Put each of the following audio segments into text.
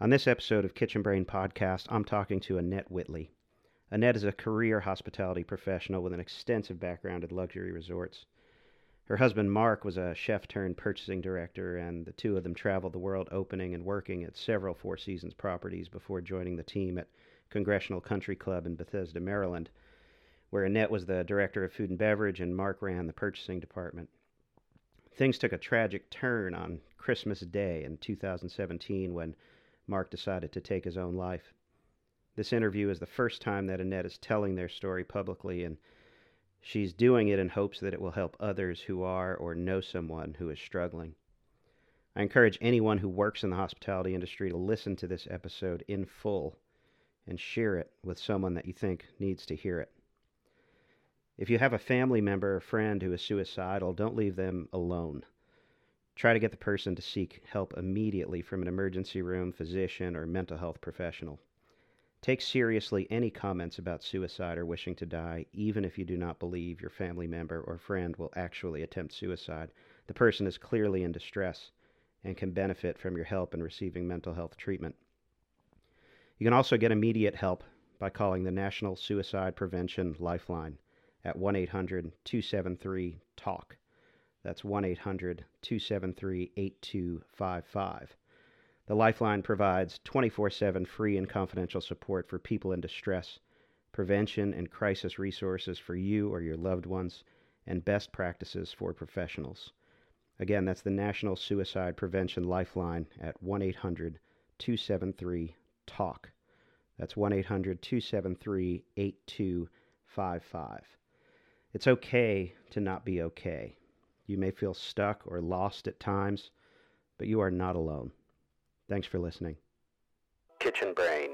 On this episode of Kitchen Brain Podcast, I'm talking to Annette Whitley. Annette is a career hospitality professional with an extensive background at luxury resorts. Her husband Mark was a chef turned purchasing director, and the two of them traveled the world opening and working at several Four Seasons properties before joining the team at Congressional Country Club in Bethesda, Maryland, where Annette was the director of food and beverage and Mark ran the purchasing department. Things took a tragic turn on Christmas Day in 2017 when Mark decided to take his own life. This interview is the first time that Annette is telling their story publicly, and she's doing it in hopes that it will help others who are or know someone who is struggling. I encourage anyone who works in the hospitality industry to listen to this episode in full and share it with someone that you think needs to hear it. If you have a family member or friend who is suicidal, don't leave them alone. Try to get the person to seek help immediately from an emergency room, physician, or mental health professional. Take seriously any comments about suicide or wishing to die, even if you do not believe your family member or friend will actually attempt suicide. The person is clearly in distress and can benefit from your help in receiving mental health treatment. You can also get immediate help by calling the National Suicide Prevention Lifeline at 1 800 273 TALK. That's 1 800 273 8255. The Lifeline provides 24 7 free and confidential support for people in distress, prevention and crisis resources for you or your loved ones, and best practices for professionals. Again, that's the National Suicide Prevention Lifeline at 1 800 273 TALK. That's 1 800 273 8255. It's okay to not be okay. You may feel stuck or lost at times, but you are not alone. Thanks for listening. Kitchen Brain.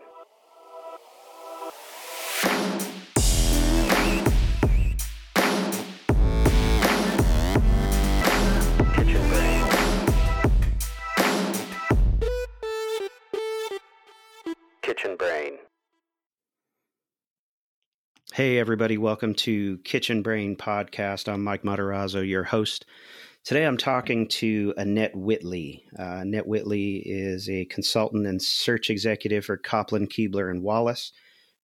Hey, everybody, welcome to Kitchen Brain Podcast. I'm Mike Matarazzo, your host. Today I'm talking to Annette Whitley. Uh, Annette Whitley is a consultant and search executive for Kopplin, Kuebler, and Wallace.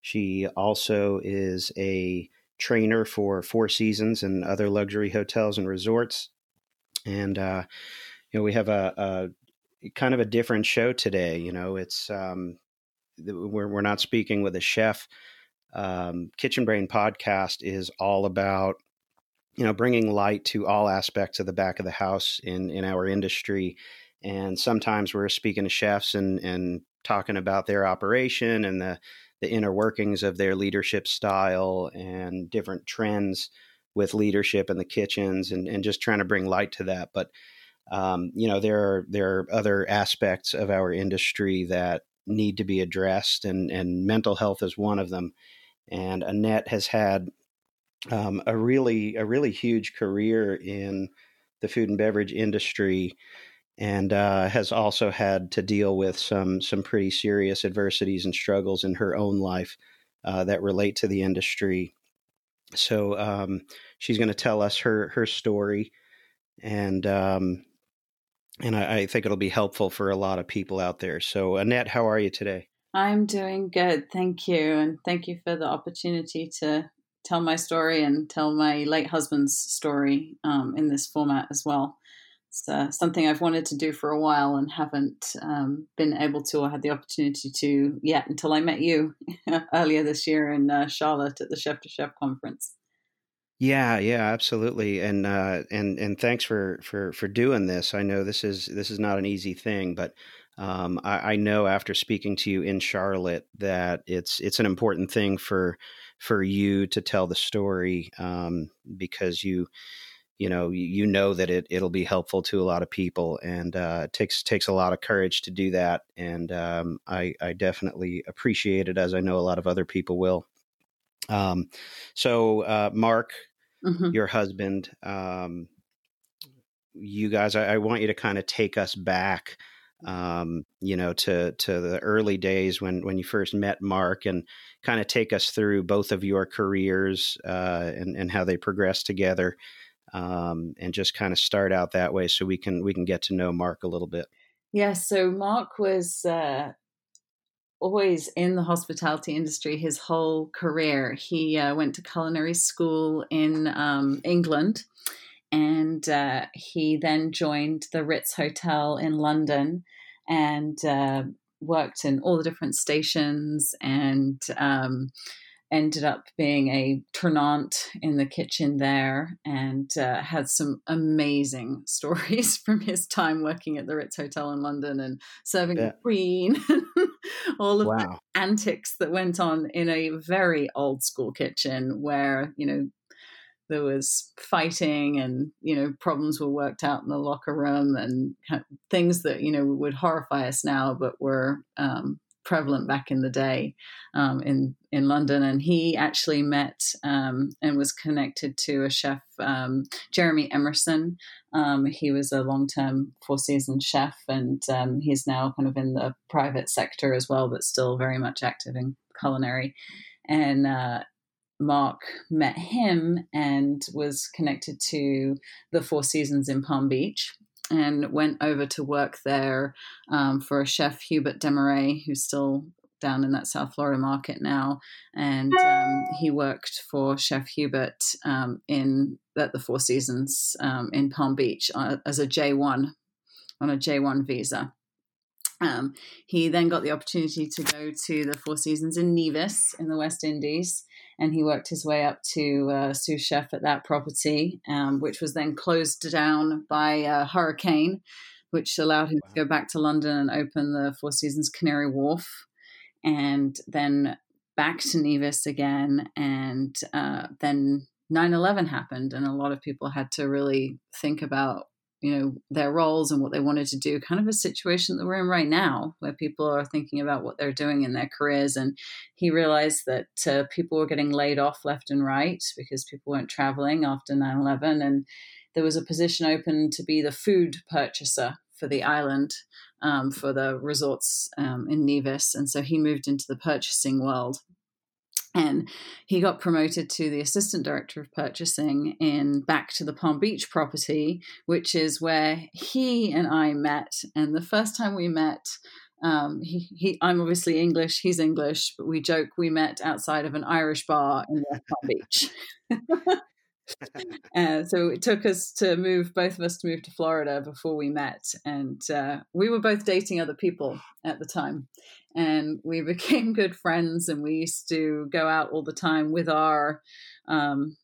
She also is a trainer for Four Seasons and other luxury hotels and resorts. And, uh, you know, we have a, a, kind of a different show today. You know, it's, um, we're, we're not speaking with a chef um, Kitchen Brain podcast is all about you know bringing light to all aspects of the back of the house in in our industry. And sometimes we're speaking to chefs and and talking about their operation and the the inner workings of their leadership style and different trends with leadership in the kitchens and, and just trying to bring light to that. But um, you know there are there are other aspects of our industry that need to be addressed and and mental health is one of them and Annette has had um, a really a really huge career in the food and beverage industry, and uh, has also had to deal with some some pretty serious adversities and struggles in her own life uh, that relate to the industry. So um, she's going to tell us her her story, and um, and I, I think it'll be helpful for a lot of people out there. So Annette, how are you today? I'm doing good. Thank you. And thank you for the opportunity to tell my story and tell my late husband's story um, in this format as well. It's uh, something I've wanted to do for a while and haven't um, been able to or had the opportunity to yet until I met you earlier this year in uh, Charlotte at the Chef to Chef conference. Yeah, yeah, absolutely, and uh, and and thanks for for for doing this. I know this is this is not an easy thing, but um, I, I, know after speaking to you in Charlotte that it's it's an important thing for for you to tell the story um, because you you know you know that it it'll be helpful to a lot of people and uh, it takes takes a lot of courage to do that and um, I, I definitely appreciate it as I know a lot of other people will. Um, so uh, Mark, mm-hmm. your husband, um, you guys, I, I want you to kind of take us back um, you know, to to the early days when when you first met Mark, and kind of take us through both of your careers uh, and and how they progressed together, um, and just kind of start out that way, so we can we can get to know Mark a little bit. Yeah. So Mark was uh, always in the hospitality industry his whole career. He uh, went to culinary school in um, England and uh, he then joined the Ritz Hotel in London and uh, worked in all the different stations and um, ended up being a tournant in the kitchen there and uh, had some amazing stories from his time working at the Ritz Hotel in London and serving the Queen. all of wow. the antics that went on in a very old school kitchen where, you know, there was fighting and you know problems were worked out in the locker room and things that you know would horrify us now but were um, prevalent back in the day um, in in London, and he actually met um, and was connected to a chef, um, Jeremy Emerson. Um, he was a long term Four Seasons chef, and um, he's now kind of in the private sector as well, but still very much active in culinary. And uh, Mark met him and was connected to the Four Seasons in Palm Beach and went over to work there um, for a chef, Hubert Des Marais, who's still down in that South Florida market now. And um, he worked for Chef Hubert um, in at the Four Seasons um, in Palm Beach uh, as a J1 on a J1 visa. Um, he then got the opportunity to go to the Four Seasons in Nevis in the West Indies, and he worked his way up to uh, sous chef at that property, um, which was then closed down by a hurricane, which allowed him to go back to London and open the Four Seasons Canary Wharf, and then back to Nevis again, and uh, then 9/11 happened, and a lot of people had to really think about you know their roles and what they wanted to do kind of a situation that we're in right now where people are thinking about what they're doing in their careers and he realized that uh, people were getting laid off left and right because people weren't traveling after 9-11 and there was a position open to be the food purchaser for the island um, for the resorts um, in nevis and so he moved into the purchasing world and he got promoted to the assistant director of purchasing in back to the Palm Beach property, which is where he and I met. And the first time we met, um, he, he, I'm obviously English, he's English, but we joke we met outside of an Irish bar in West Palm Beach. and so it took us to move, both of us to move to Florida before we met. And uh, we were both dating other people at the time. And we became good friends, and we used to go out all the time with our um,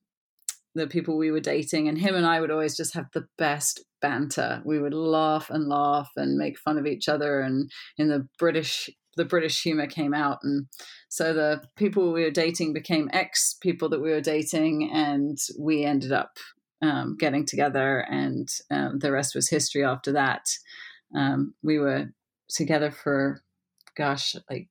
the people we were dating, and him and I would always just have the best banter. We would laugh and laugh and make fun of each other, and in the British the British humor came out. And so the people we were dating became ex people that we were dating, and we ended up um, getting together, and um, the rest was history after that. Um, we were together for, gosh, like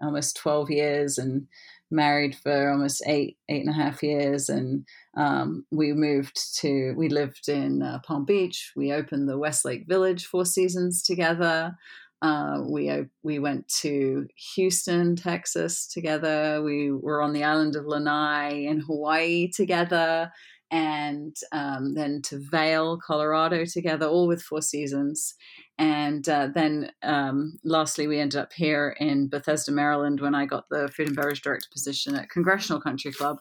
almost 12 years and married for almost eight, eight and a half years. And um, we moved to, we lived in uh, Palm Beach. We opened the Westlake Village Four Seasons together. Uh, we we went to Houston, Texas together. We were on the island of Lanai in Hawaii together, and um, then to Vail, Colorado together, all with Four Seasons. And uh, then um, lastly, we ended up here in Bethesda, Maryland, when I got the food and beverage director position at Congressional Country Club.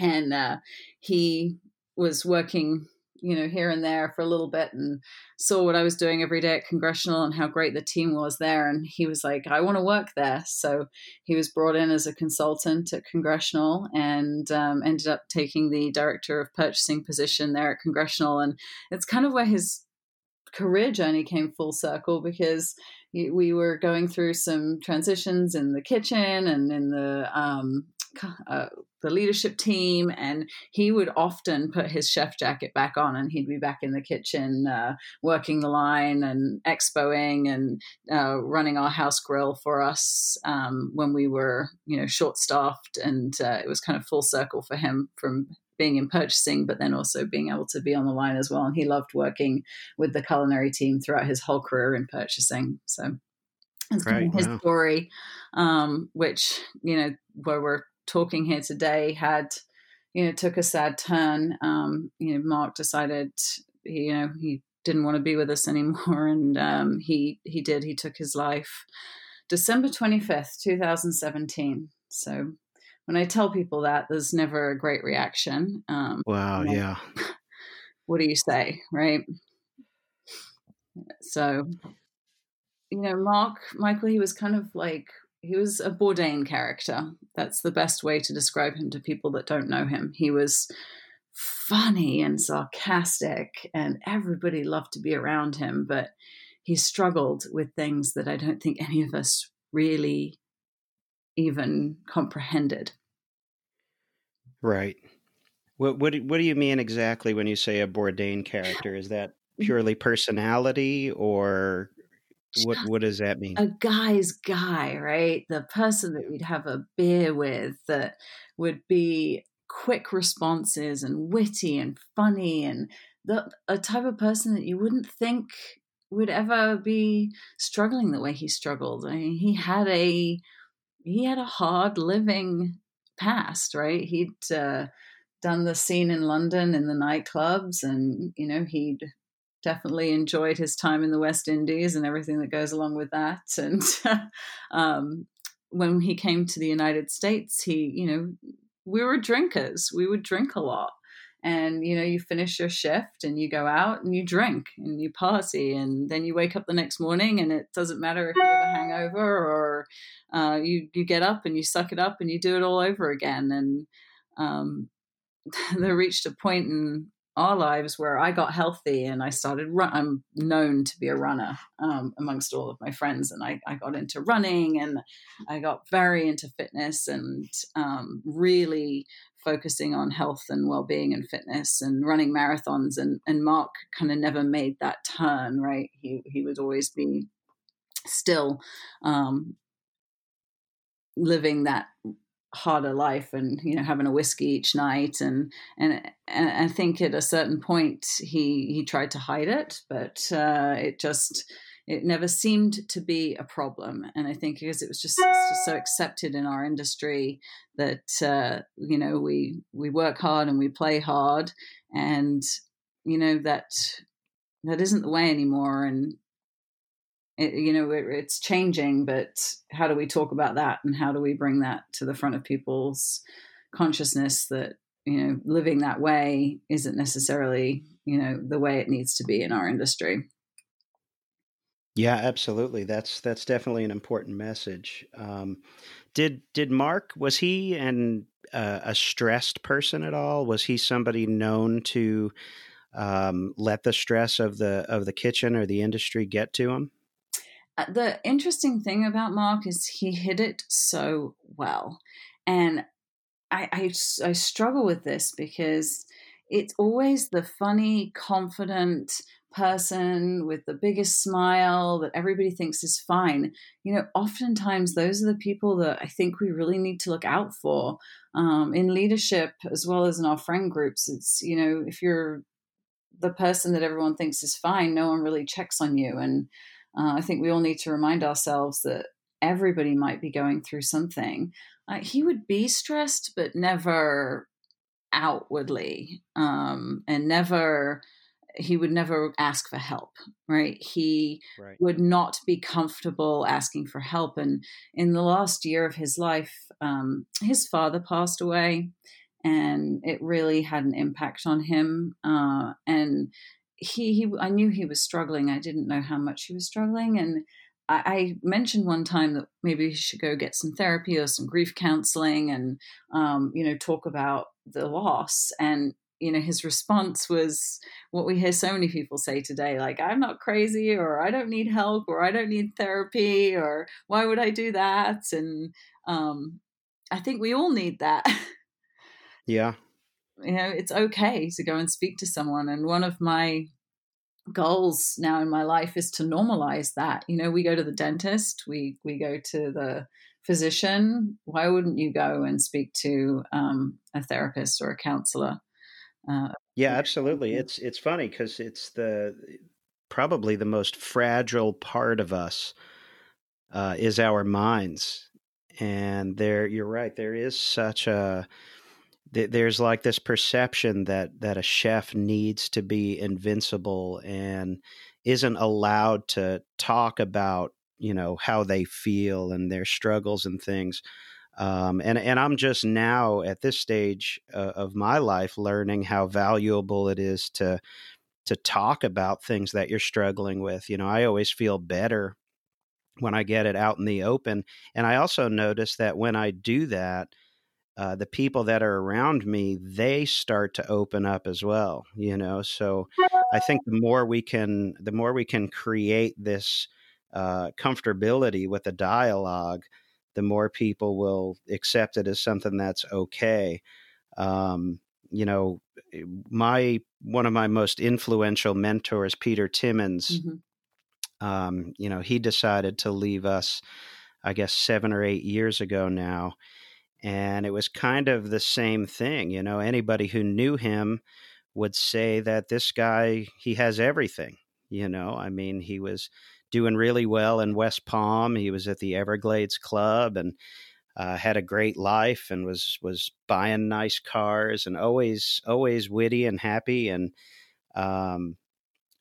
And uh, he was working you know, here and there for a little bit and saw what I was doing every day at Congressional and how great the team was there. And he was like, I want to work there. So he was brought in as a consultant at Congressional and um, ended up taking the director of purchasing position there at Congressional. And it's kind of where his career journey came full circle because we were going through some transitions in the kitchen and in the um, uh, the leadership team, and he would often put his chef jacket back on, and he'd be back in the kitchen uh, working the line and expoing and uh, running our house grill for us um, when we were, you know, short staffed, and uh, it was kind of full circle for him from being in purchasing, but then also being able to be on the line as well. And he loved working with the culinary team throughout his whole career in purchasing. So that's right, his wow. story, um, which you know where we're talking here today had you know took a sad turn um, you know mark decided you know he didn't want to be with us anymore and um, he he did he took his life December 25th, 2017. So when I tell people that, there's never a great reaction. Um, wow, yeah. What do you say, right? So, you know, Mark, Michael, he was kind of like, he was a Bourdain character. That's the best way to describe him to people that don't know him. He was funny and sarcastic, and everybody loved to be around him, but he struggled with things that I don't think any of us really even comprehended. Right. What what what do you mean exactly when you say a Bourdain character? Is that purely personality or what what does that mean? A guy's guy, right? The person that we'd have a beer with that would be quick responses and witty and funny and the a type of person that you wouldn't think would ever be struggling the way he struggled. I mean, he had a he had a hard living past, right? He'd uh, done the scene in London in the nightclubs, and you know he'd definitely enjoyed his time in the West Indies and everything that goes along with that. And um, when he came to the United States, he, you know, we were drinkers. We would drink a lot and you know you finish your shift and you go out and you drink and you party and then you wake up the next morning and it doesn't matter if you have a hangover or uh, you you get up and you suck it up and you do it all over again and um, there reached a point in our lives where I got healthy and I started run. I'm known to be a runner um, amongst all of my friends, and I, I, got into running and I got very into fitness and um, really focusing on health and well-being and fitness and running marathons and and Mark kind of never made that turn right he he would always be still um, living that harder life and you know having a whiskey each night and and and I think at a certain point he he tried to hide it but uh, it just it never seemed to be a problem. And I think because it was just, just so accepted in our industry that uh, you know we we work hard and we play hard, and you know that that isn't the way anymore. And it, you know it, it's changing, but how do we talk about that, and how do we bring that to the front of people's consciousness that you know living that way isn't necessarily you know the way it needs to be in our industry yeah, absolutely. That's that's definitely an important message. Um, did did Mark was he an uh, a stressed person at all? Was he somebody known to um, let the stress of the of the kitchen or the industry get to him? Uh, the interesting thing about Mark is he hid it so well, and I, I, I struggle with this because it's always the funny, confident person with the biggest smile that everybody thinks is fine. You know, oftentimes those are the people that I think we really need to look out for um, in leadership as well as in our friend groups. It's, you know, if you're the person that everyone thinks is fine, no one really checks on you. And uh, I think we all need to remind ourselves that everybody might be going through something. Uh, he would be stressed, but never outwardly um, and never he would never ask for help right he right. would not be comfortable asking for help and in the last year of his life um, his father passed away and it really had an impact on him uh, and he, he i knew he was struggling i didn't know how much he was struggling and I, I mentioned one time that maybe he should go get some therapy or some grief counseling and um, you know talk about the loss and you know his response was what we hear so many people say today like i'm not crazy or i don't need help or i don't need therapy or why would i do that? and um, i think we all need that. Yeah you know it's okay to go and speak to someone and one of my goals now in my life is to normalize that you know we go to the dentist we we go to the physician why wouldn't you go and speak to um, a therapist or a counselor uh, yeah, absolutely. It's it's funny because it's the probably the most fragile part of us uh, is our minds, and there you're right. There is such a there's like this perception that that a chef needs to be invincible and isn't allowed to talk about you know how they feel and their struggles and things um, and and I'm just now at this stage uh, of my life learning how valuable it is to to talk about things that you're struggling with. You know, I always feel better when I get it out in the open, and I also notice that when I do that, uh, the people that are around me they start to open up as well. You know, so I think the more we can, the more we can create this uh, comfortability with the dialogue the more people will accept it as something that's okay. Um, you know, eh, my one of my most influential mentors, Peter Timmons. Mm-hmm. Um, you know, he decided to leave us, I guess, seven or eight years ago now, and it was kind of the same thing. You know, anybody who knew him would say that this guy he has everything. You know, I mean, he was doing really well in West Palm. He was at the Everglades Club and uh, had a great life and was was buying nice cars and always always witty and happy and um,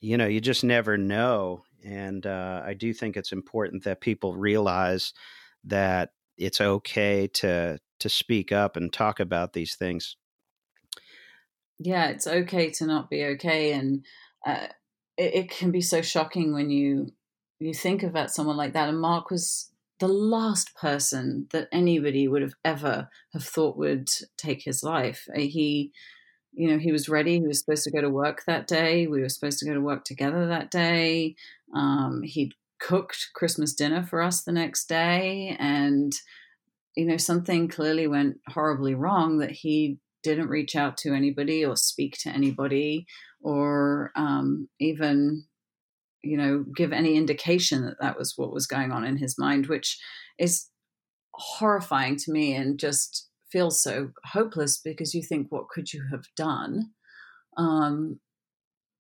you know you just never know. And uh, I do think it's important that people realize that it's okay to to speak up and talk about these things. Yeah, it's okay to not be okay, and uh, it, it can be so shocking when you you think about someone like that, and Mark was the last person that anybody would have ever have thought would take his life. Uh, he, you know, he was ready. He was supposed to go to work that day. We were supposed to go to work together that day. Um, he'd cooked Christmas dinner for us the next day, and you know, something clearly went horribly wrong that he didn't reach out to anybody or speak to anybody or um, even you know, give any indication that that was what was going on in his mind, which is horrifying to me and just feels so hopeless because you think, what could you have done? Um,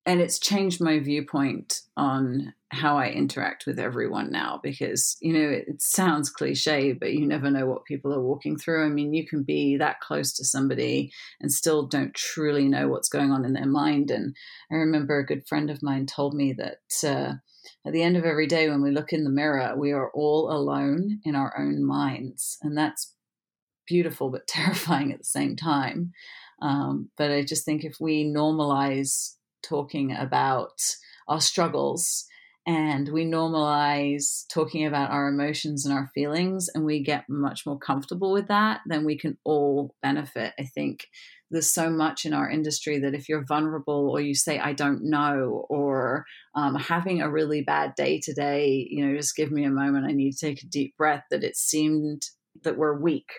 and it's changed my viewpoint on how I interact with everyone now because, you know, it, sounds cliche, but you never know what people are walking through. I mean, you can be that close to somebody and still don't truly know what's going on in their mind. And I remember a good friend of mine told me that uh, at the end of every day, when we look in the mirror, we are all alone in our own minds. And that's beautiful, but terrifying at the same time. Um, but I just think if we normalize talking about our struggles and we normalize talking about our emotions and our feelings and we get much more comfortable with that, then we can all benefit. I think there's so much in our industry that if you're vulnerable or you say, I don't know, or um, having a really bad day today, you know, just give me a moment, I need to take a deep breath, that it seemed that we're weak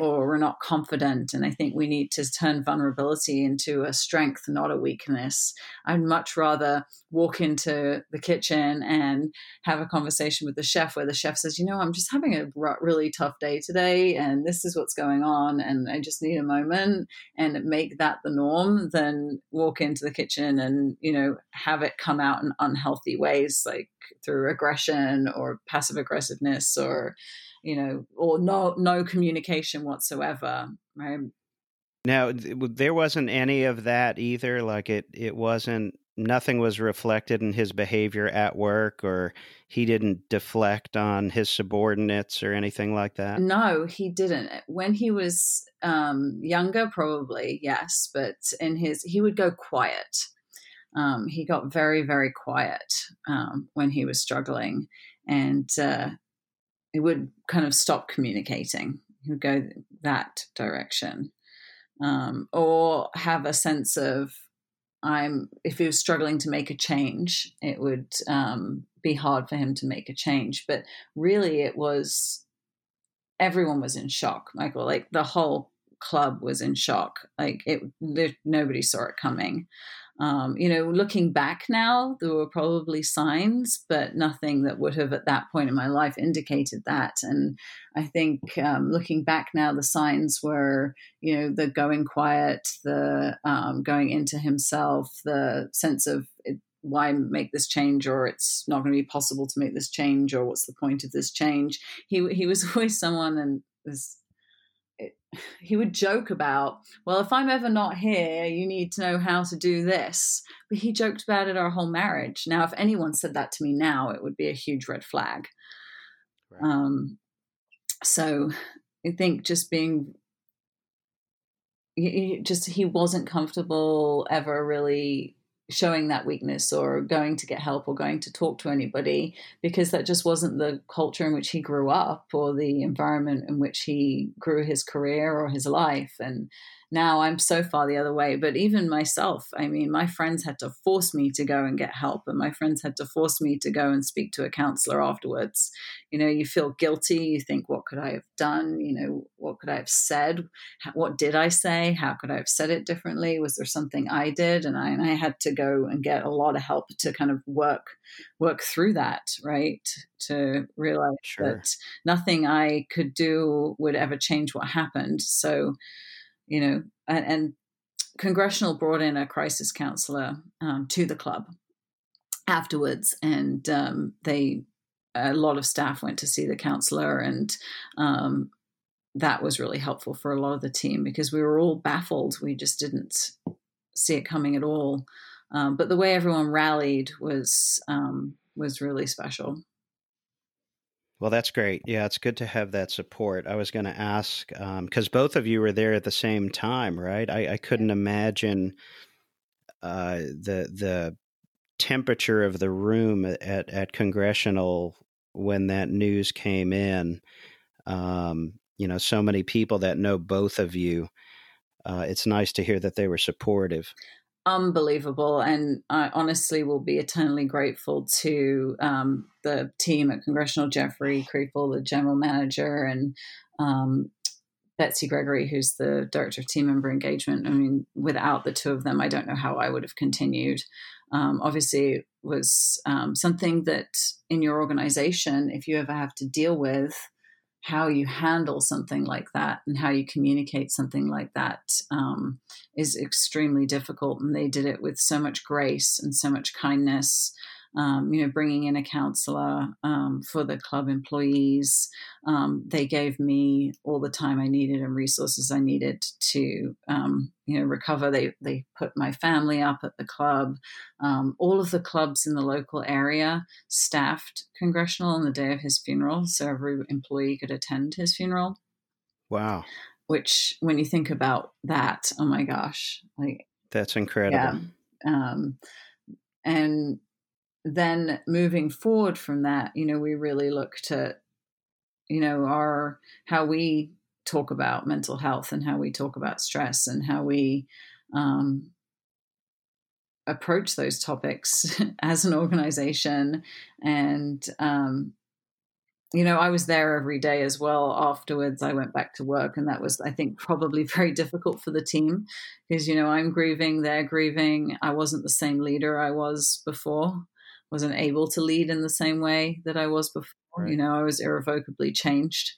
or we're not confident. And I think we need to turn vulnerability into a strength, not a weakness. I'd much rather walk into the kitchen and have a conversation with the chef where the chef says, you know, I'm just having a really tough day today and this is what's going on and I just need a moment and make that the norm than walk into the kitchen and, you know, have it come out in unhealthy ways like through aggression or passive aggressiveness or you know, or no no communication whatsoever. Right? Now, there wasn't any of that either. Like it, it wasn't. Nothing was reflected in his behavior at work, or he didn't deflect on his subordinates or anything like that. No, he didn't. When he was um, younger, probably yes, but in his, he would go quiet. Um, he got very, very quiet um, when he was struggling, and uh, it would kind of stop communicating. He would go that direction, um, or have a sense of I'm. If he was struggling to make a change, it would um, be hard for him to make a change. But really, it was everyone was in shock, Michael. Like the whole club was in shock. Like it, nobody saw it coming. Um, you know, looking back now, there were probably signs, but nothing that would have at that point in my life indicated that. And I think um, looking back now, the signs were, you know, the going quiet, the um, going into himself, the sense of it, why make this change or it's not going to be possible to make this change or what's the point of this change he he was always someone and this he would joke about, well, if I'm ever not here, you need to know how to do this. But he joked about it our whole marriage. Now, if anyone said that to me now, it would be a huge red flag. Right. Um, so I think just being just he wasn't comfortable ever really showing that weakness or going to get help or going to talk to anybody because that just wasn't the culture in which he grew up or the environment in which he grew his career or his life. And now I'm so far the other way. But even myself, I mean, my friends had to force me to go and get help, and my friends had to force me to go and speak to a counselor afterwards. You know, you feel guilty. You think, what could I have done? You know, what could I have said? What did I say? How could I have said it differently? Was there something I did? And I, and I had to go and get a lot of help to kind of work work through that, right? To realize sure. that nothing I could do would ever change what happened. So you know, and, and congressional brought in a crisis counselor um, to the club afterwards, and um, they a lot of staff went to see the counselor, and um, that was really helpful for a lot of the team because we were all baffled. We just didn't see it coming at all. Um, but the way everyone rallied was um, was really special. Well, that's great. Yeah, it's good to have that support. I was going to ask because um, both of you were there at the same time, right? I, I couldn't imagine uh, the the temperature of the room at at congressional when that news came in. Um, you know, so many people that know both of you. Uh, it's nice to hear that they were supportive unbelievable. And I honestly will be eternally grateful to um, the team at Congressional, Jeffrey Kreafle, the general manager, and um, Betsy Gregory, who's the director of team member engagement. I mean, without the two of them, I don't know how I would have continued. Um, obviously, it was um, something that in your organization, if you ever have to deal with, how you handle something like that and how you communicate something like that um, is extremely difficult. And they did it with so much grace and so much kindness um, you know, bringing in a counselor um, for the club employees. Um, they gave me all the time I needed and resources I needed to, um, you know, recover. They they put my family up at the club. Um, all of the clubs in the local area staffed congressional on the day of his funeral, so every employee could attend his funeral. Wow. Which, when you think about that, oh my gosh, like that's incredible. Yeah. Um, and then moving forward from that, you know, we really looked at, you know, our how we talk about mental health and how we talk about stress and how we um, approach those topics as an organization. And, um, you know, I was there every day as well. Afterwards, I went back to work, and that was, I think, probably very difficult for the team because, you know, I'm grieving, they're grieving. I wasn't the same leader I was before wasn't able to lead in the same way that I was before. Right. You know, I was irrevocably changed,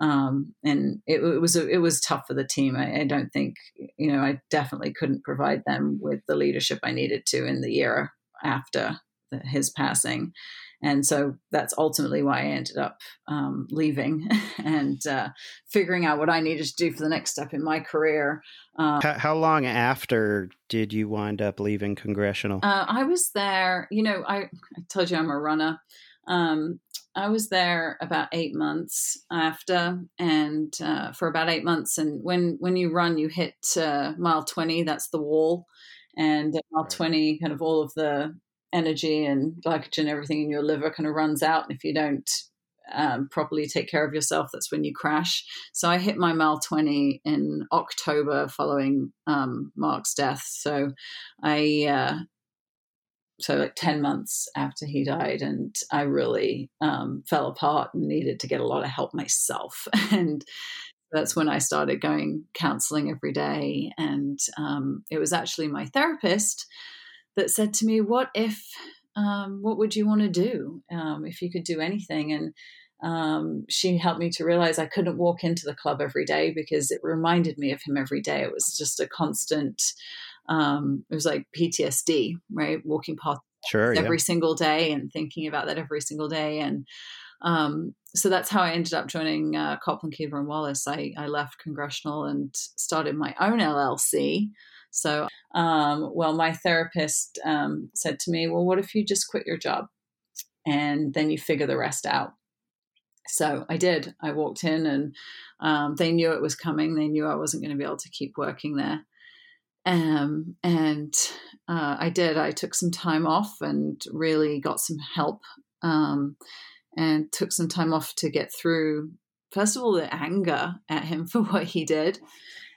um, and it, it, was a, it was tough for the team. I, I, don't think you know I definitely couldn't provide them with the leadership I needed to in the year after the, his passing, and so that's ultimately why I ended up um, leaving and uh, figuring out what I needed to do for the next step in my career. Um, how, how, long after did you wind up leaving congressional? Uh, I was there. You know, I, I told you I'm a runner. Um, I was there about eight months after, and uh, for about eight months. And when when you run, you hit uh, mile twenty. That's the wall, and at mile twenty, kind of all of the energy and glycogen, everything in your liver kind of runs out. And if you don't um, properly take care of yourself, that's when you crash. So I hit my mile 20 in October following um, Mark's death. So I, uh, so like 10 months after he died, and I really um, fell apart and needed to get a lot of help myself. and that's when I started going counseling every day. And um, it was actually my therapist that said to me, "What if? Um, what would you want to do um, if you could do anything?" And um, she helped me to realize I couldn't walk into the club every day because it reminded me of him every day. It was just a constant. Um, it was like PTSD, right? Walking past sure, every yeah. single day and thinking about that every single day, and um, so that's how I ended up joining uh, Kopplin, Kuebler, and Wallace. I, I left congressional and started my own LLC so, um, well, my therapist um, said to me, Well, what if you just quit your job and then you figure the rest out? So I did. I walked in and um, they knew it was coming. They knew I wasn't going to be able to keep working there. Um, and uh, I did. I took some time off and really got some help um, and took some time off to get through, first of all, the anger at him for what he did.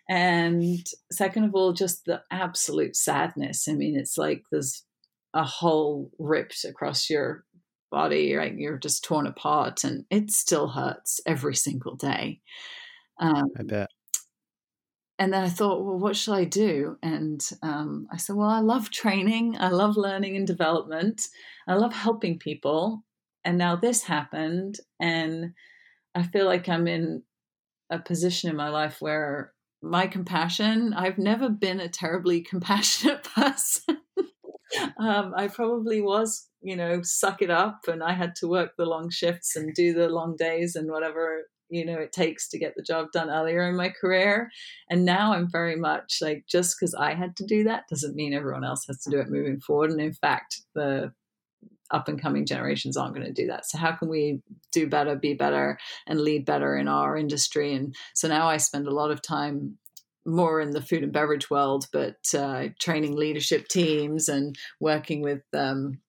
And second of all, just the absolute sadness. I mean, it's like there's a hole ripped across your body, right? You're just torn apart, and it still hurts every single day. Um, I bet. And then I thought, well, what shall I do? And um, I said, well, I love training. I love learning and development. I love helping people. And now this happened. And I feel like I'm in a position in my life where my compassion, I've never been a terribly compassionate person. um, I probably was, you know, suck it up, and I had to work the long shifts and do the long days and whatever you know it takes to get the job done earlier in my career. And now I'm very much like just because I had to do that doesn't mean everyone else has to do it moving forward. And in fact, the up and coming generations aren't going to do that. So how can we do better, be better, and lead better in our industry? And so now I spend a lot of time more in the food and beverage world, but uh, training leadership teams and working with um,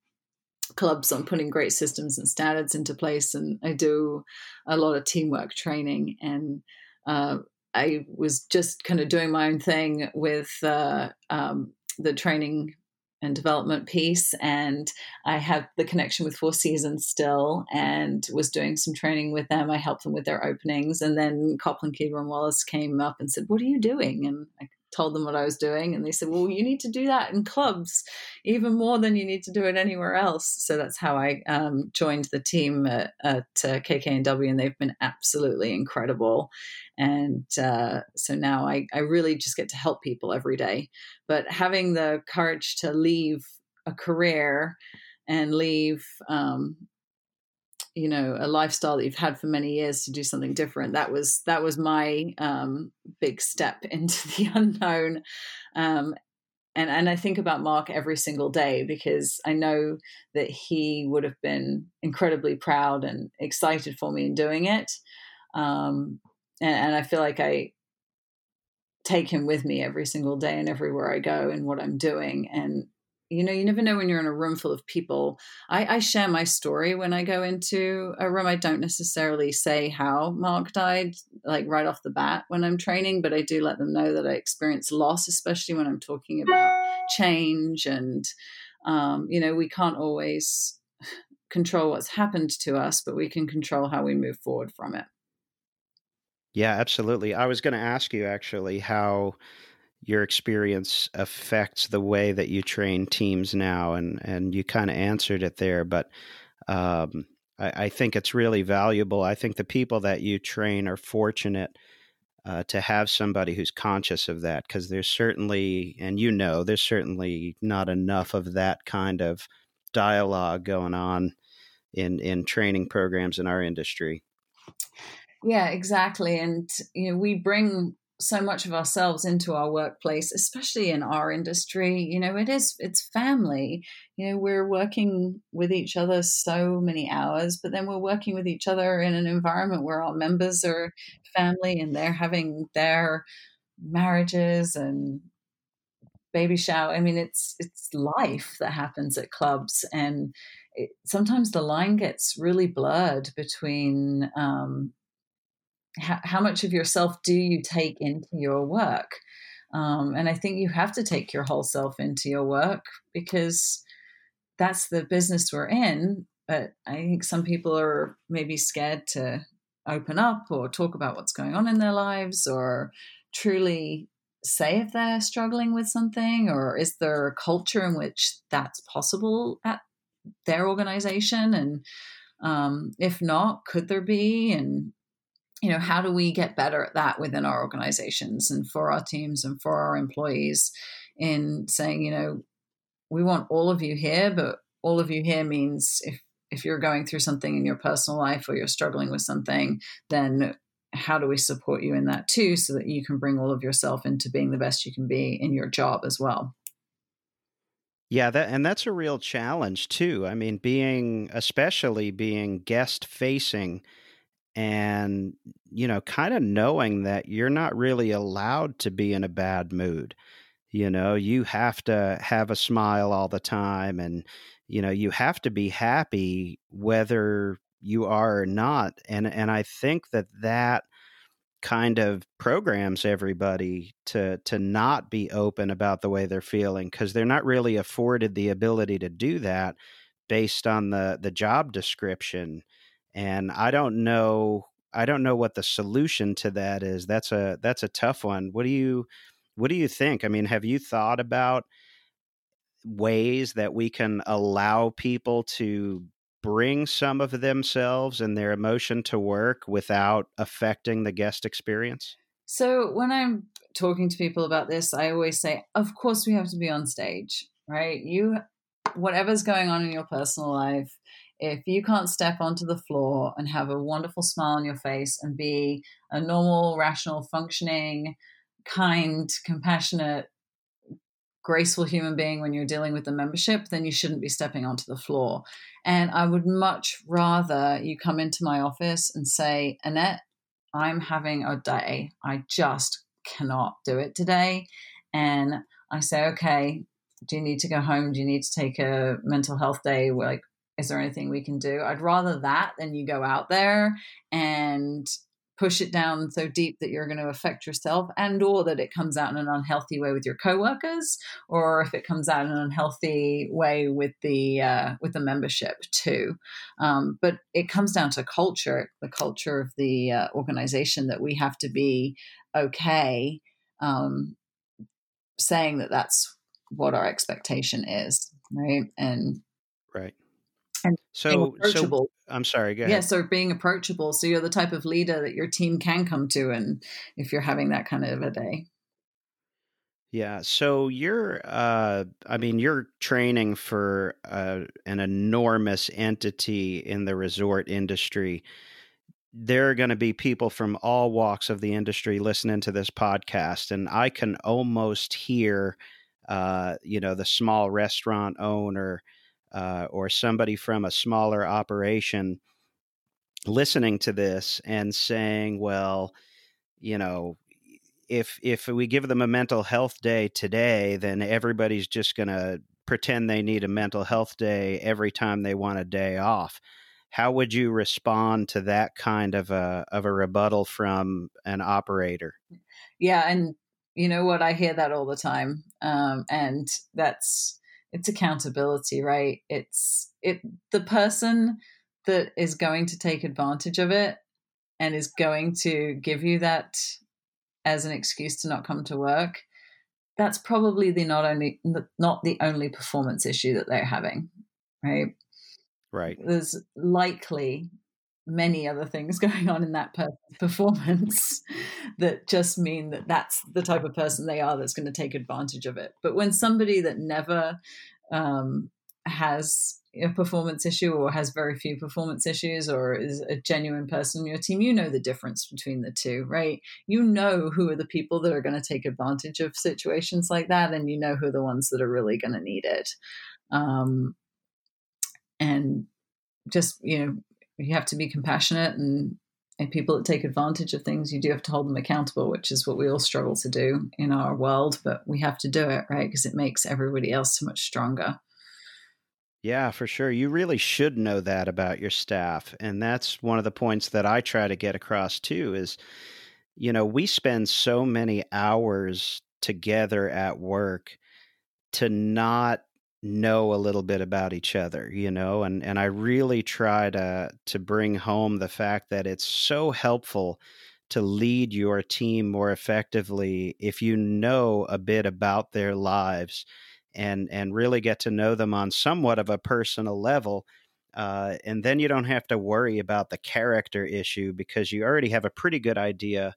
clubs on putting great systems and standards into place. And I do a lot of teamwork training. And uh, I was just kind of doing my own thing with uh, um, the training and development piece and i have the connection with four seasons still and was doing some training with them. I helped them with their openings and then Kopplin Kuebler and wallace came up and said what are you doing? And i told them what I was doing, and they said, "Well, you need to do that in clubs even more than you need to do it anywhere else." So that's how I um, joined the team at, at uh, KK&W, and they've been absolutely incredible. And uh, so now I, I really just get to help people every day. But having the courage to leave a career and leave um, you know a lifestyle that you've had for many years to do something different that was that was my um, big step into the unknown. Um, and and I think about Mark every single day because I know that he would have been incredibly proud and excited for me in doing it. Um, and, and I feel like I take him with me every single day and everywhere I go and what I'm doing. And you know you never know when you're in a room full of people. I, I, share my story when i go into a room. I don't necessarily say how mark died like right off the bat when i'm training but i do let them know that i experience loss especially when i'm talking about change and um, you know we can't always control what's happened to us but we can control how we move forward from it. Yeah absolutely. I was going to ask you actually how your experience affects the way that you train teams now, and and you kind of answered it there, but um, I, I, think it's really valuable. I think the people that you train are fortunate uh, to have somebody who's conscious of that, because there's certainly, and you know, there's certainly not enough of that kind of dialogue going on in in training programs in our industry. Yeah, exactly. And you know, we bring so much of ourselves into our workplace especially in our industry. You know it is it's family. You know we're working with each other so many hours but then we're working with each other in an environment where our members are family and they're having their marriages and baby shower. I mean it's it's life that happens at clubs and it, sometimes the line gets really blurred between um, how, how much of yourself do you take into your work? Um, and I think you have to take your whole self into your work because that's the business we're in. But I think some people are maybe scared to open up or talk about what's going on in their lives or truly say if they're struggling with something or is there a culture in which that's possible at their organization and um, if not could there be and you know how do we get better at that within our organizations and for our teams and for our employees in saying you know we want all of you here but all of you here means if if you're going through something in your personal life or you're struggling with something then how do we support you in that too so that you can bring all of yourself into being the best you can be in your job as well? Yeah that and that's a real challenge too. I mean being especially being guest facing and you know kind of knowing that you're not really allowed to be in a bad mood you know you have to have a smile all the time and you know you have to be happy whether you are or not and and i think that that kind of programs everybody to to not be open about the way they're feeling because they're not really afforded the ability to do that based on the the job description and i don't know i don't know what the solution to that is that's a that's a tough one what do you what do you think i mean have you thought about ways that we can allow people to bring some of themselves and their emotion to work without affecting the guest experience? So, when I'm talking to people about this, I always say, of course, we have to be on stage, right? You, whatever's going on in your personal life, if you can't step onto the floor and have a wonderful smile on your face and be a normal, rational, functioning, kind, compassionate graceful human being when you're dealing with the membership, then you shouldn't be stepping onto the floor. And I would much rather you come into my office and say, Annette, I'm having a day. I just cannot do it today. And I say, okay, do you need to go home? Do you need to take a mental health day? Like, is there anything we can do? I'd rather that than you go out there and push it down so deep that you're going to affect yourself and or that it comes out in an unhealthy way with your coworkers or if it comes out in an unhealthy way with the uh, with the membership too um, but it comes down to culture the culture of the uh, organization that we have to be okay um, saying that that's what our expectation is right and and so so I'm sorry. Go ahead. Yeah, so being approachable. So you're the type of leader that your team can come to, and if you're having that kind of a day. Yeah. So you're, uh, I mean, you're training for uh, an enormous entity in the resort industry. There are going to be people from all walks of the industry listening to this podcast, and I can almost hear, uh, you know, the small restaurant owner uh, or somebody from a smaller operation listening to this and saying, well, you know, if if we give them a mental health day today, then everybody's just going to pretend they need a mental health day every time they want a day off. How would you respond to that kind of a of a rebuttal from an operator? Yeah, and you know what, I hear that all the time, um, and that's it's accountability, right? It's it the person that is going to take advantage of it and is going to give you that as an excuse to not come to work. That's probably the not only not the only performance issue that they're having, right? Right. There's likely many other things going on in that person's performance that just mean that that's the type of person they are that's going to take advantage of it. But when somebody that never um, has a performance issue or has very few performance issues or is a genuine person in your team, you know the difference between the two, right? You know who are the people that are going to take advantage of situations like that, and you know who are the ones that are really going to need it. Um, and just, you know, you have to be compassionate and and people that take advantage of things you do have to hold them accountable which is what we all struggle to do in our world but we have to do it right? Because it makes everybody else so much stronger. Yeah for sure. You really should know that about your staff and that's one of the points that i try to get across too is you know we spend so many hours together at work to not know a little bit about each other you know and and I really try to to bring home the fact that it's so helpful to lead your team more effectively if you know a bit about their lives and and really get to know them on somewhat of a personal level uh, and then you don't have to worry about the character issue because you already have a pretty good idea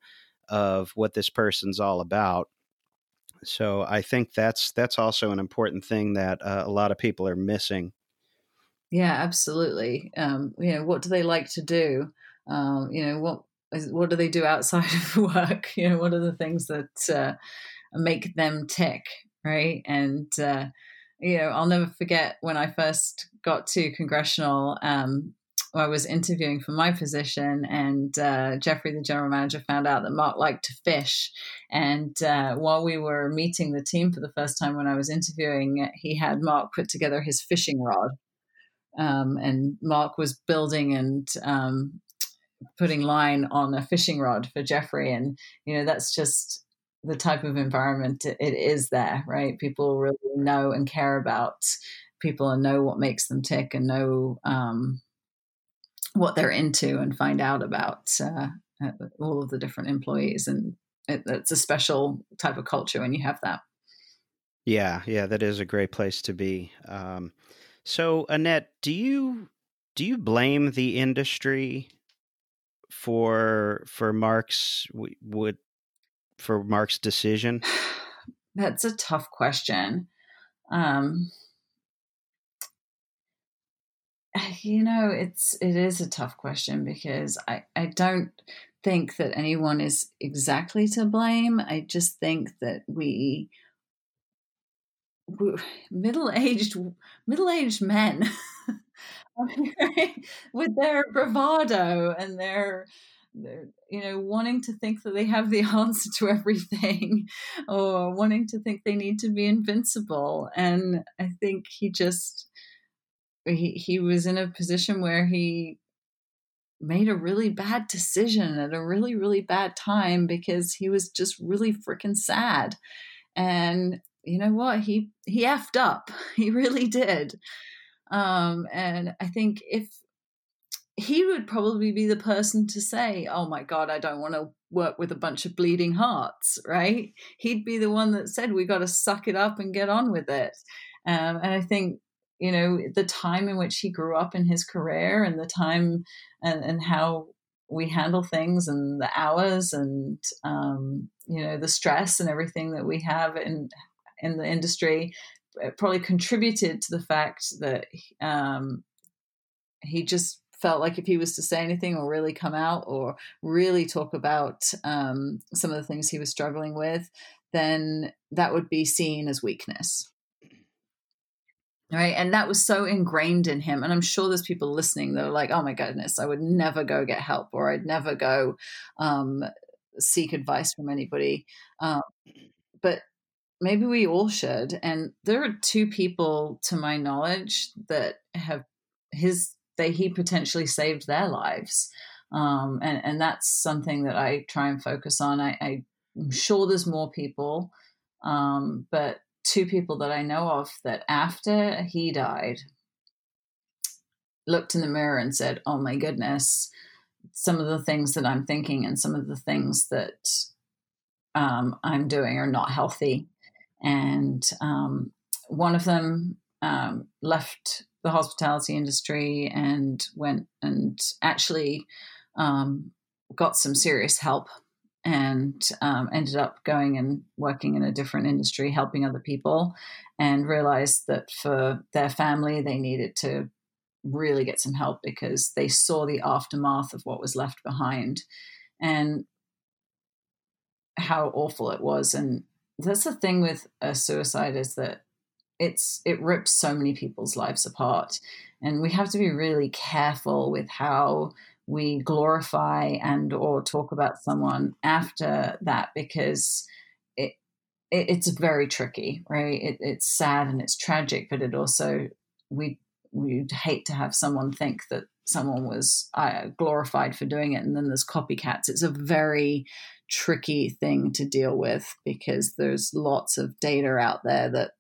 of what this person's all about so I think that's that's also an important thing that uh, a lot of people are missing. Yeah, absolutely. Um, you know, what do they like to do? Um, you know, what what do they do outside of work? You know, what are the things that uh, make them tick, right? And uh, you know, I'll never forget when I first got to congressional. Um, I was interviewing for my position, and uh, Jeffrey, the general manager, found out that Mark liked to fish. And uh, while we were meeting the team for the first time when I was interviewing, he had Mark put together his fishing rod. Um, and Mark was building and um, putting line on a fishing rod for Jeffrey. And, you know, that's just the type of environment it is there, right? People really know and care about people and know what makes them tick and know um, what they're into and find out about uh, uh, all of the different employees. And it, it's a special type of culture when you have that. Yeah, yeah, that is a great place to be. Um, so, Annette, do you do you blame the industry for for Mark's would for Mark's decision? That's a tough question. Um, you know, it's it is a tough question because I I don't think that anyone is exactly to blame. I just think that we middle-aged middle-aged men with their bravado and their you know wanting to think that they have the answer to everything or wanting to think they need to be invincible and i think he just he he was in a position where he made a really bad decision at a really really bad time because he was just really freaking sad. And you know what? He he effed up. He really did. Um and i think if he would probably be the person to say oh my god i don't want to work with a bunch of bleeding hearts right? He'd be the one that said we got to suck it up and get on with it. Um, and i think you know the time in which he grew up in his career and the time and, and how we handle things and the hours and um, you know the stress and everything that we have in in the industry probably contributed to the fact that um, he just felt like if he was to say anything or really come out or really talk about um, some of the things he was struggling with, then that would be seen as weakness right? And that was so ingrained in him. And i'm sure there's people listening that are like oh my goodness i would never go get help or i'd never go um, seek advice from anybody. Um, but maybe we all should. And there are two people to my knowledge that have his they he potentially saved their lives. Um, and and that's something that i try and focus on. I, I am sure there's more people um, but two people that I know of that after he died looked in the mirror and said, Oh my goodness, some of the things that I'm thinking and some of the things that um, I'm doing are not healthy. And um, one of them um, left the hospitality industry and went and actually um, got some serious help and um, ended up going and working in a different industry, helping other people, and realized that for their family, they needed to really get some help because they saw the aftermath of what was left behind and how awful it was. And that's the thing with a suicide is that it's it rips so many people's lives apart and we have to be really careful with how we glorify and or talk about someone after that because it, it it's very tricky, right? It, it's sad and it's tragic, but it also we we'd hate to have someone think that someone was uh, glorified for doing it and then there's copycats it's a very tricky thing to deal with because there's lots of data out there that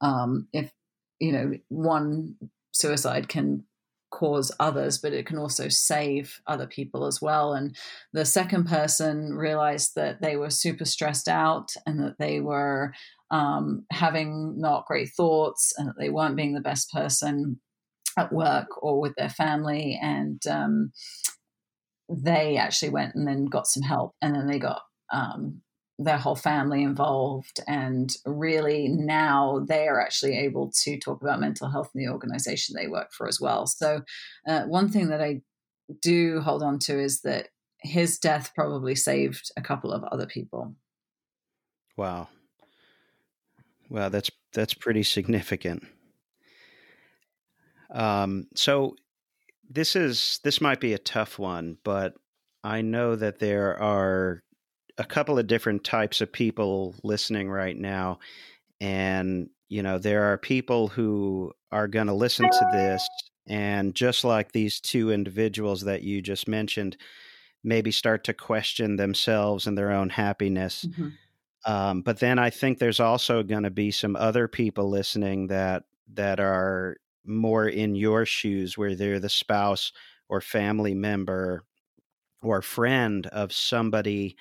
um, if you know one suicide can cause others, but it can also save other people as well. And the second person realized that they were super stressed out and that they were um, having not great thoughts and that they weren't being the best person at work or with their family. And um, they actually went and then got some help and then they got um, their whole family involved and really now they are actually able to talk about mental health in the organization they work for as well. So uh, one thing that i do hold on to is that his death probably saved a couple of other people. Wow. Wow that's that's pretty significant. Um, so this is this might be a tough one, but I know that there are a couple of different types of people listening right now, and you know there are people who are going to listen to this, and just like these two individuals that you just mentioned, maybe start to question themselves and their own happiness. Mm-hmm. Um, but then I think there's also going to be some other people listening that that are more in your shoes, where they're the spouse or family member or friend of somebody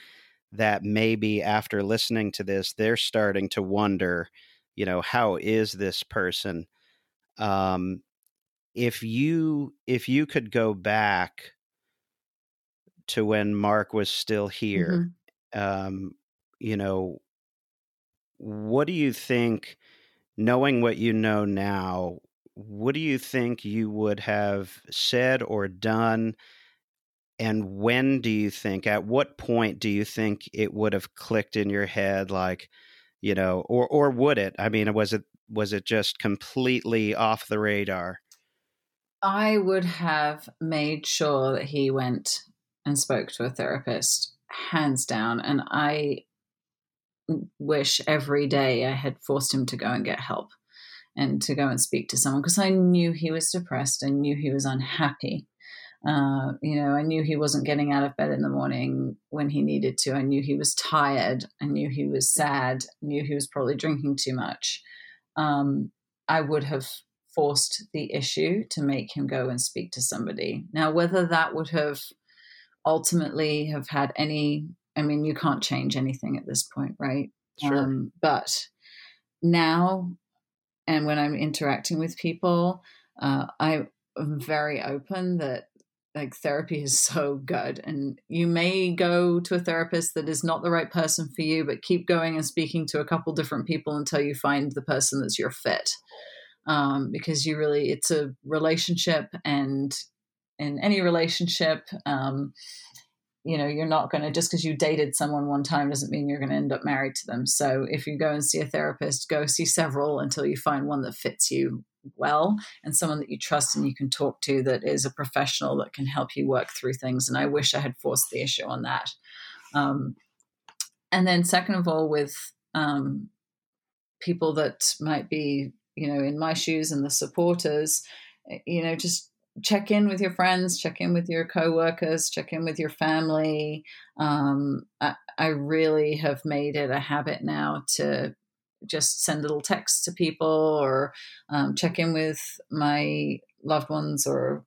that maybe after listening to this, they're starting to wonder, you know, how is this person? Um, if you if you could go back to when Mark was still here, mm-hmm. um, you know, what do you think? Knowing what you know now, what do you think you would have said or done? And when do you think, at what point do you think it would have clicked in your head, like, you know, or or would it? I mean, was it was it just completely off the radar? I would have made sure that he went and spoke to a therapist, hands down. And I wish every day I had forced him to go and get help and to go and speak to someone because I knew he was depressed. I knew he was unhappy. Uh, you know, I knew he wasn't getting out of bed in the morning when he needed to. I knew he was tired. I knew he was sad. I knew he was probably drinking too much. Um, I would have forced the issue to make him go and speak to somebody. Now, whether that would have ultimately have had any, I mean, you can't change anything at this point, right? Sure. Um, but now and when I'm interacting with people, uh, I'm very open that like therapy is so good and you may go to a therapist that is not the right person for you but keep going and speaking to a couple different people until you find the person that's your fit. Um, because you really it's a relationship and in any relationship um, you know you're not going to just because you dated someone one time doesn't mean you're going to end up married to them. So if you go and see a therapist go see several until you find one that fits you well and someone that you trust and you can talk to that is a professional that can help you work through things and i wish i had forced the issue on that um, and then second of all with um, people that might be you know in my shoes and the supporters eh, you know just check in with your friends, check in with your coworkers, check in with your family. Um, I, I, really have made it a habit now to just send little texts to people or um, check in with my loved ones or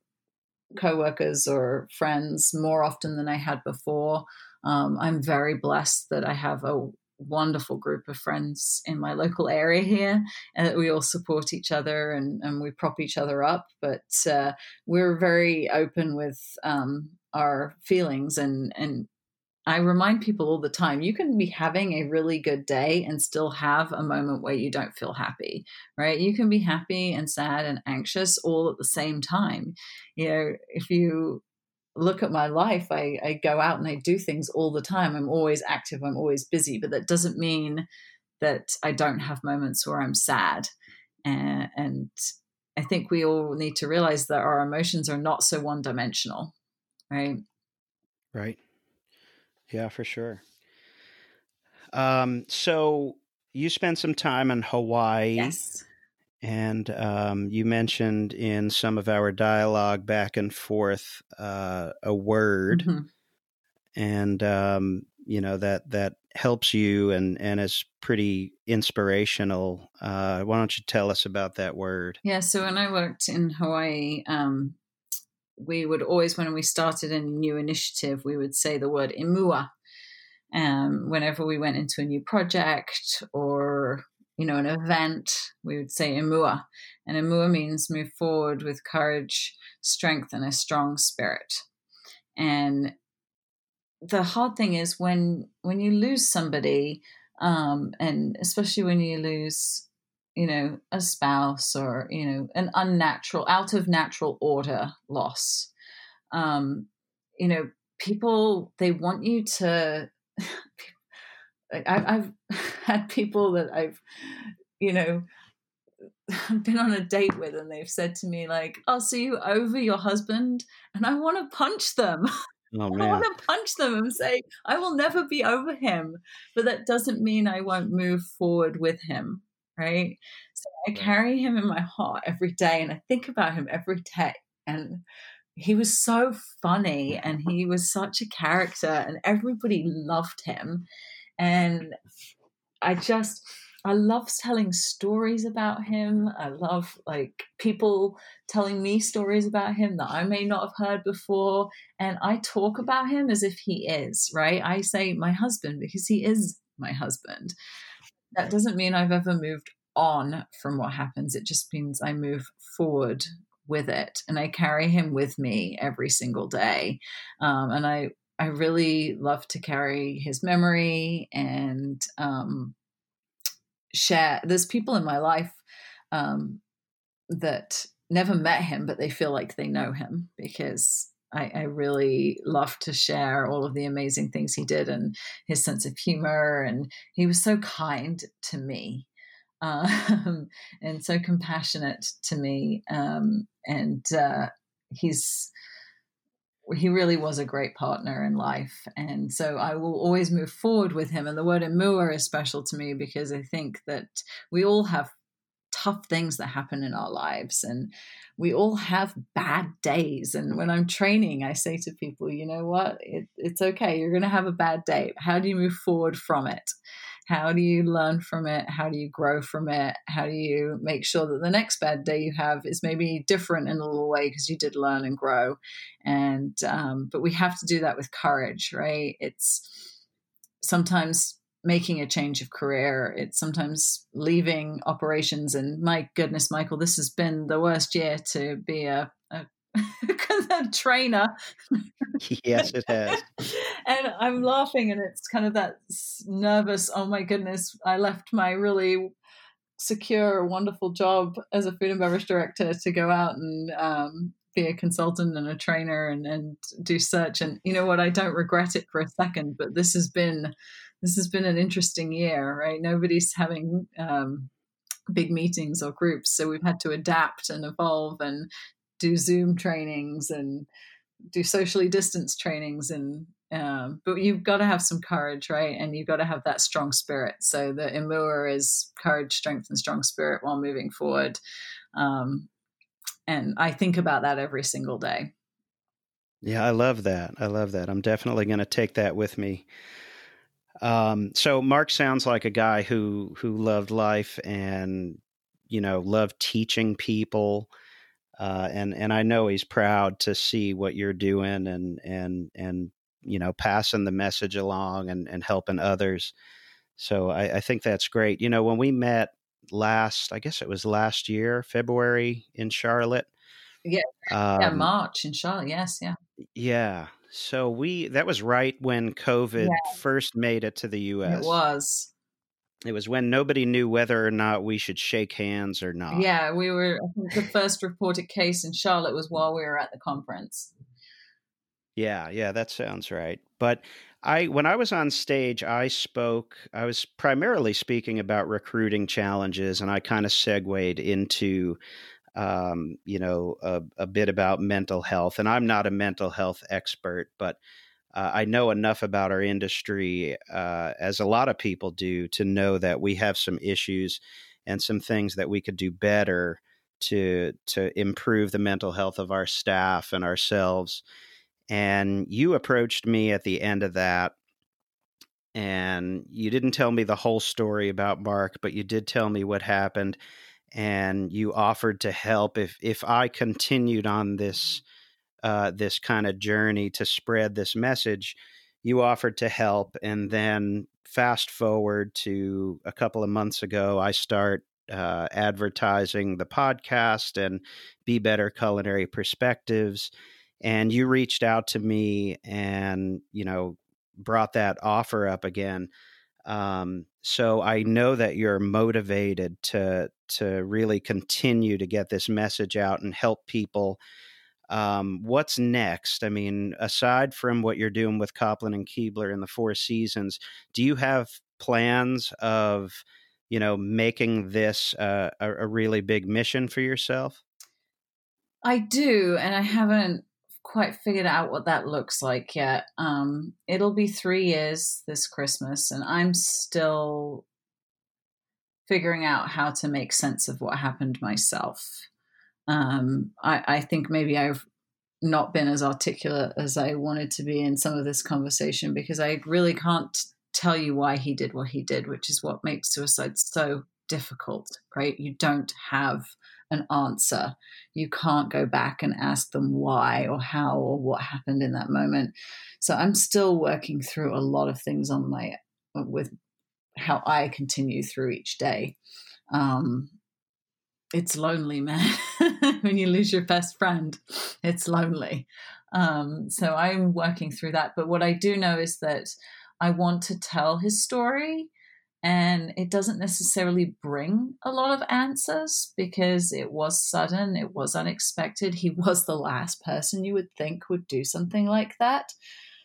coworkers or friends more often than I had before. Um, I'm very blessed that I have a wonderful group of friends in my local area here and that we all support each other and, and we prop each other up but uh, we're very open with um, our feelings and and I remind people all the time you can be having a really good day and still have a moment where you don't feel happy, right? You can be happy and sad and anxious all at the same time. You know, if you look at my life, I, I go out and I do things all the time. I'm always active, I'm always busy, but that doesn't mean that I don't have moments where I'm sad. And, and I think we all need to realize that our emotions are not so one dimensional, right? Right. Yeah, for sure. Um, so you spent some time in Hawaii. Yes. And um, you mentioned in some of our dialogue back and forth uh, a word, mm-hmm. and um, you know that that helps you and and is pretty inspirational. Uh, why don't you tell us about that word? Yeah. So when I worked in Hawaii, um, we would always, when we started a new initiative, we would say the word imua. Um, whenever we went into a new project or you know, an event, we would say imua. And imua means move forward with courage, strength, and a strong spirit. And the hard thing is when when you lose somebody, um, and especially when you lose, you know, a spouse or you know, an unnatural, out of natural order loss. Um, you know, people they want you to I've, I've had people that I've, you know, been on a date with and they've said to me like, "Oh, so you over your husband?" And I want to punch them. Oh, I want to punch them and say, "I will never be over him," but that doesn't mean I won't move forward with him, right? So I carry him in my heart every day, and I think about him every day, and he was so funny and he was such a character and everybody loved him and i just i love telling stories about him i love like people telling me stories about him that i may not have heard before and i talk about him as if he is right i say my husband because he is my husband that doesn't mean i've ever moved on from what happens it just means i move forward with it and I carry him with me every single day. Um, and I, I really love to carry his memory and um, share. There's people in my life um, that never met him, but they feel like they know him because I, I, really love to share all of the amazing things he did and his sense of humor. And he was so kind to me um, and so compassionate to me. Um, and uh, he's he really was a great partner in life. And so I will always move forward with him. And the word imua is special to me because I think that we all have tough things that happen in our lives and we all have bad days and when i'm training i say to people you know what it, it's okay you're going to have a bad day how do you move forward from it how do you learn from it? How do you grow from it? How do you make sure that the next bad day you have is maybe different in a little way because you did learn and grow? And, um, but we have to do that with courage, right? It's sometimes making a change of career. It's sometimes leaving operations. And my goodness, Michael, this has been the worst year to be a, a trainer. yes, it has. and I'm laughing, and it's kind of that nervous. Oh my goodness! I left my really secure, wonderful job as a food and beverage director to go out and um, be a consultant and a trainer and, and do search. And you know what? I don't regret it for a second. But this has been this has been an interesting year, right? Nobody's having um, big meetings or groups. So we've had to adapt and evolve and do Zoom trainings and do socially distanced trainings and um, but you've got to have some courage, right? And you've got to have that strong spirit. So the imua is courage, strength, and strong spirit while moving forward. Um, and I think about that every single day. Yeah, I love that. I love that. I'm definitely going to take that with me. Um, so Mark sounds like a guy who who loved life and you know loved teaching people uh, and and I know he's proud to see what you're doing and and and you know passing the message along and and helping others. So I, I think that's great. You know, when we met last, I guess it was last year, February in Charlotte. Yeah, um, yeah, March in Charlotte. Yes, yeah, yeah. So we that was right when COVID yeah. first made it to the U.S. It was. It was when nobody knew whether or not we should shake hands or not. Yeah, we were. the first reported case in Charlotte was while we were at the conference. Yeah, yeah, that sounds right. But I, when I was on stage, I spoke. I was primarily speaking about recruiting challenges, and I kind of segued into, um, you know, a, a bit about mental health. And I'm not a mental health expert, but uh, I know enough about our industry, uh, as a lot of people do, to know that we have some issues and some things that we could do better to to improve the mental health of our staff and ourselves. And you approached me at the end of that, and you didn't tell me the whole story about Mark, but you did tell me what happened, and you offered to help if if I continued on this uh, this kind of journey to spread this message, you offered to help. And then fast forward to a couple of months ago, I start uh, advertising the podcast and Be Better Culinary Perspectives. And you reached out to me and, you know, brought that offer up again. Um, so I know that you're motivated to to really continue to get this message out and help people um, what's next? I mean, aside from what you're doing with Kopplin and Kuebler in the Four Seasons, do you have plans of you know, making this uh, a, a really big mission for yourself? I do, and I haven't quite figured out what that looks like yet. Um, it'll be three years this Christmas, and I'm still figuring out how to make sense of what happened myself. Um, I, I think maybe I've not been as articulate as I wanted to be in some of this conversation because I really can't tell you why he did what he did, which is what makes suicide so difficult, right? You don't have an answer. You can't go back and ask them why or how or what happened in that moment. So I'm still working through a lot of things on my with how I continue through each day. Um, it's lonely, man. when you lose your best friend, it's lonely. Um, so I'm working through that. But what I do know is that I want to tell his story. And it doesn't necessarily bring a lot of answers because it was sudden, it was unexpected. He was the last person you would think would do something like that.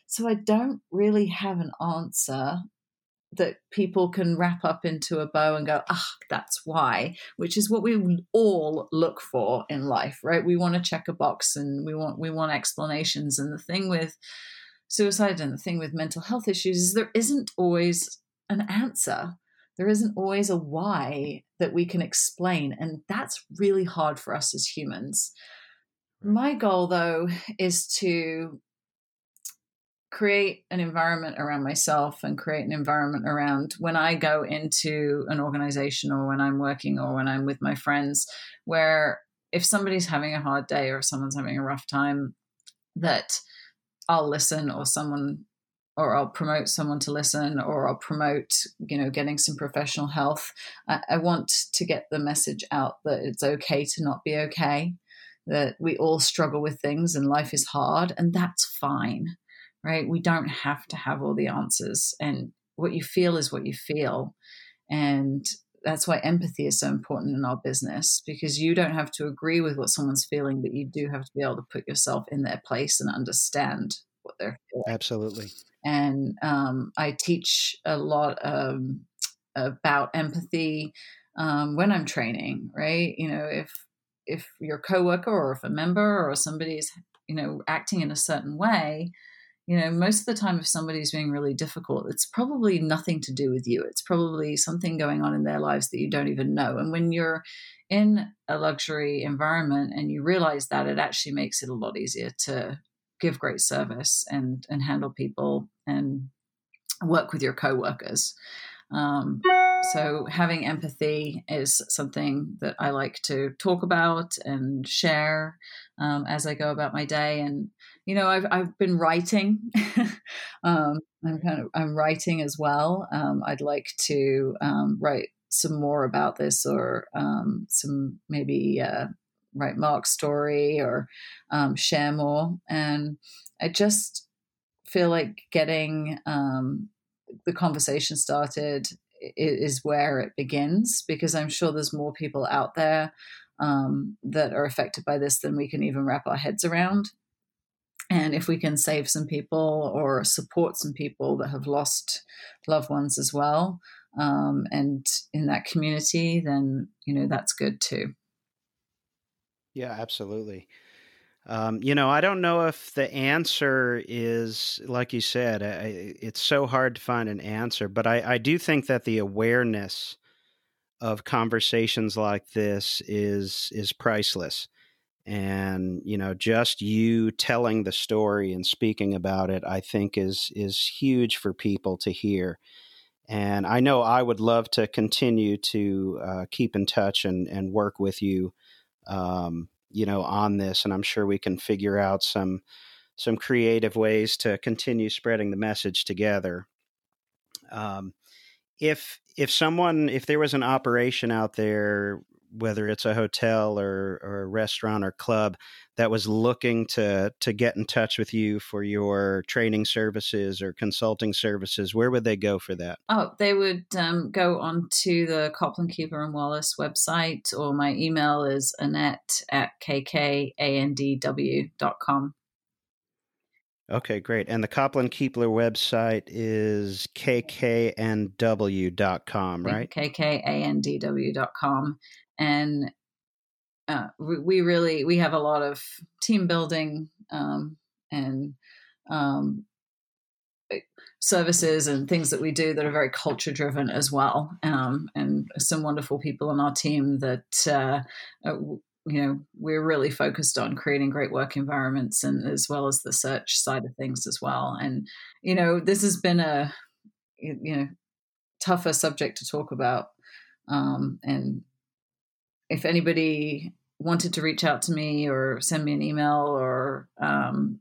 So I don't really have an answer that people can wrap up into a bow and go, ah, that's why, which is what we all look for in life, right? We want to check a box and we want we want explanations. And the thing with suicide and the thing with mental health issues is there isn't always an answer. There isn't always a why that we can explain. And that's really hard for us as humans. Mm. My goal, though, is to create an environment around myself and create an environment around when I go into an organization or when I'm working or when I'm with my friends, where if somebody's having a hard day or someone's having a rough time, that I'll listen or someone or I'll promote someone to listen or I'll promote, you know, getting some professional health. I, I want to get the message out that it's okay to not be okay, that we all struggle with things and life is hard, and that's fine right? We don't have to have all the answers. And what you feel is what you feel. And that's why empathy is so important in our business because you don't have to agree with what someone's feeling, but you do have to be able to put yourself in their place and understand what they're feeling. Absolutely. And um, I teach a lot um, about empathy um, when I'm training, right? You know, if if your coworker or if a member or somebody is, you know, acting in a certain way, you know most of the time if somebody's being really difficult it's probably nothing to do with you it's probably something going on in their lives that you don't even know and when you're in a luxury environment and you realize that it actually makes it a lot easier to give great service and and handle people and work with your coworkers um, so having empathy is something that I like to talk about and share um, as I go about my day. And you know, I've I've been writing. um, I'm kind of I'm writing as well. Um, I'd like to um, write some more about this, or um, some maybe uh, write Mark's story, or um, share more. And I just feel like getting um, the conversation started is where it begins because I'm sure there's more people out there um, that are affected by this than we can even wrap our heads around. And if we can save some people or support some people that have lost loved ones as well, um, and in that community, then you know that's good too. Yeah, absolutely. Um, you know, I don't know if the answer is, like you said, I, it's so hard to find an answer, but I, I do think that the awareness of conversations like this is is priceless and you know just you telling the story and speaking about it i think is is huge for people to hear and i know i would love to continue to uh, keep in touch and and work with you um, you know on this and i'm sure we can figure out some some creative ways to continue spreading the message together. Um, if if someone if there was an operation out there whether it's a hotel or, or a restaurant or club that was looking to to get in touch with you for your training services or consulting services, where would they go for that? Oh, they would um, go onto the Kopplin Kuebler and Wallace website, or my email is annette at kkandw.com. Okay, great. And the Kopplin Kuebler website is kkandw.com, right? kkandw.com. And uh, we, really we have a lot of team building um, and um, services and things that we do that are very culture driven as well um, and some wonderful people on our team that uh, uh, you know we're really focused on creating great work environments and as well as the search side of things as well and you know this has been a you know tougher subject to talk about um, and if anybody wanted to reach out to me or send me an email or um,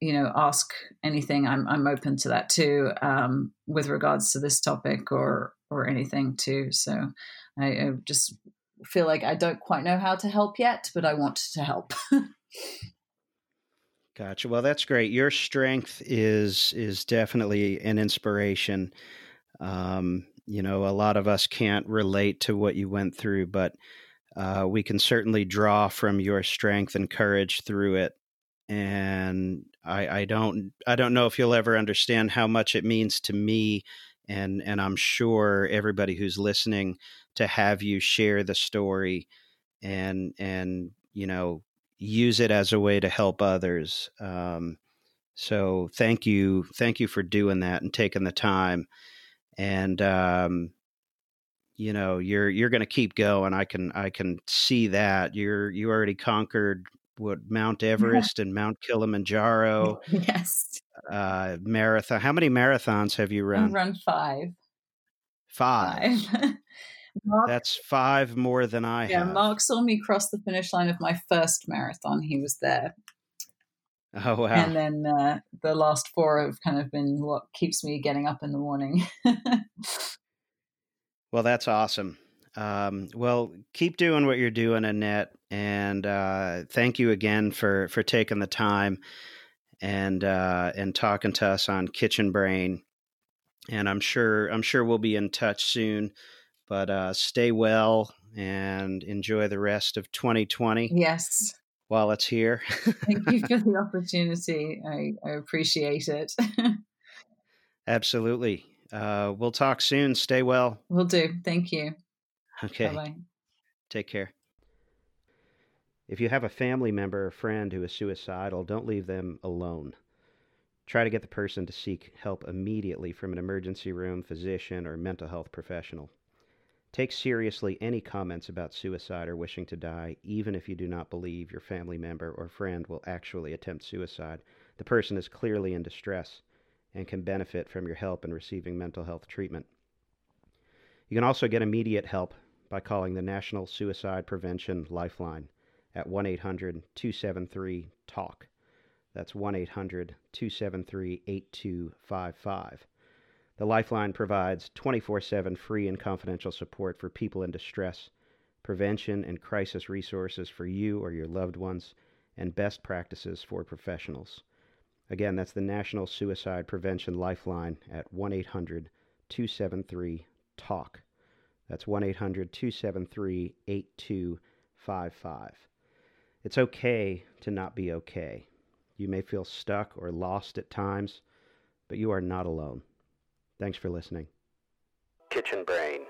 you know ask anything i'm i'm open to that too um, with regards to this topic or or anything too. So I, I, just feel like i don't quite know how to help yet but i want to help. Gotcha. Well that's great. Your strength is is definitely an inspiration. Um, you know a lot of us can't relate to what you went through but uh, we can certainly draw from your strength and courage through it and I, I don't I don't know if you'll ever understand how much it means to me and and I'm sure everybody who's listening to have you share the story and and you know use it as a way to help others. Um, so thank you thank you for doing that and taking the time and um, you know you're you're going to keep going i can i can see that you're you already conquered what Mount Everest and Mount Kilimanjaro. Yes. Uh, marathon. How many marathons have you run? I've run five. Five. five. Mark, That's five more than I yeah, have. Mark saw me cross the finish line of my first marathon. He was there. Oh wow! And then uh, the last four have kind of been what keeps me getting up in the morning. well, that's awesome. Um, well, keep doing what you're doing, Annette, and uh, thank you again for for taking the time and uh, and talking to us on Kitchen Brain. And I'm sure I'm sure we'll be in touch soon. But uh, stay well and enjoy the rest of 2020. Yes. While it's here. Thank you for the opportunity. I, I appreciate it. Absolutely. Uh, we'll talk soon. Stay well. We'll do. Thank you. Okay. Bye-bye. Take care. If you have a family member or friend who is suicidal, don't leave them alone. Try to get the person to seek help immediately from an emergency room, physician, or mental health professional. Take seriously any comments about suicide or wishing to die, even if you do not believe your family member or friend will actually attempt suicide. The person is clearly in distress and can benefit from your help in receiving mental health treatment. You can also get immediate help by calling the National Suicide Prevention Lifeline at 1 800 273 TALK. That's 1 800 273 8255. The Lifeline provides 24 7 free and confidential support for people in distress, prevention and crisis resources for you or your loved ones, and best practices for professionals. Again, that's the National Suicide Prevention Lifeline at 1 800 273 TALK. That's 1 800 273 8255. It's okay to not be okay. You may feel stuck or lost at times, but you are not alone. Thanks for listening. Kitchen Brain.